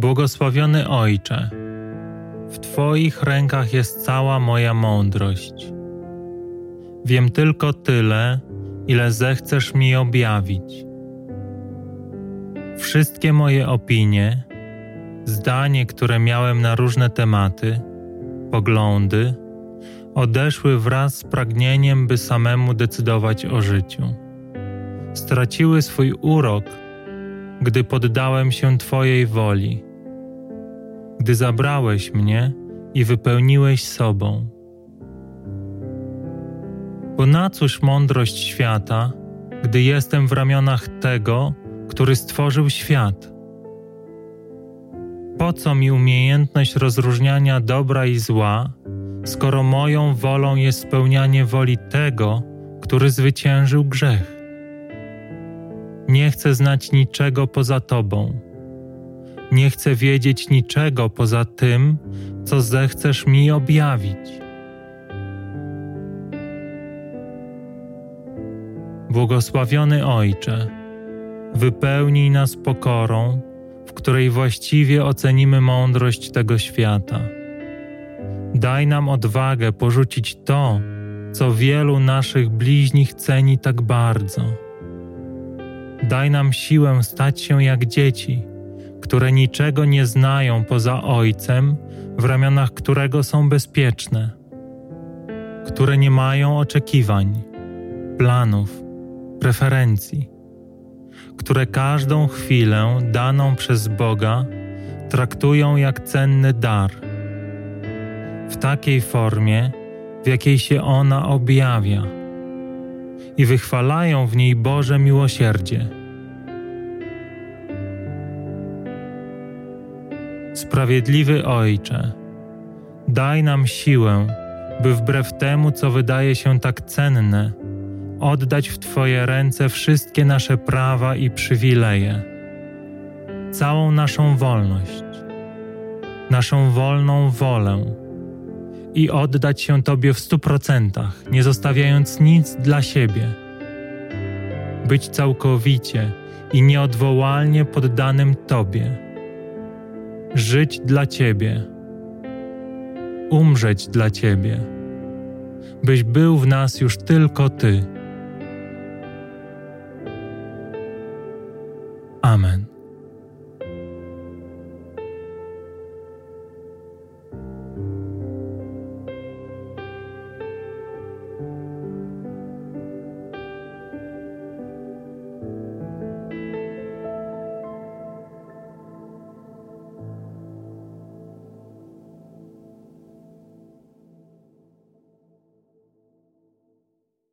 Błogosławiony Ojcze, w Twoich rękach jest cała moja mądrość. Wiem tylko tyle, ile zechcesz mi objawić. Wszystkie moje opinie, zdanie, które miałem na różne tematy, poglądy, odeszły wraz z pragnieniem, by samemu decydować o życiu. Straciły swój urok, gdy poddałem się Twojej woli, gdy zabrałeś mnie i wypełniłeś sobą. Bo na cóż mądrość świata, gdy jestem w ramionach tego, który stworzył świat? Po co mi umiejętność rozróżniania dobra i zła, skoro moją wolą jest spełnianie woli tego, który zwyciężył grzech? Nie chcę znać niczego poza Tobą. Nie chcę wiedzieć niczego poza tym, co zechcesz mi objawić. Błogosławiony Ojcze, wypełnij nas pokorą, w której właściwie ocenimy mądrość tego świata. Daj nam odwagę porzucić to, co wielu naszych bliźnich ceni tak bardzo. Daj nam siłę stać się jak dzieci, które niczego nie znają poza Ojcem, w ramionach którego są bezpieczne, które nie mają oczekiwań, planów, preferencji, które każdą chwilę daną przez Boga traktują jak cenny dar, w takiej formie, w jakiej się ona objawia, i wychwalają w niej Boże miłosierdzie. Sprawiedliwy Ojcze, daj nam siłę, by wbrew temu, co wydaje się tak cenne, oddać w Twoje ręce wszystkie nasze prawa i przywileje, całą naszą wolność, naszą wolną wolę i oddać się Tobie w stu procentach, nie zostawiając nic dla siebie. Być całkowicie i nieodwołalnie poddanym Tobie. Żyć dla Ciebie. Umrzeć dla Ciebie. Byś był w nas już tylko Ty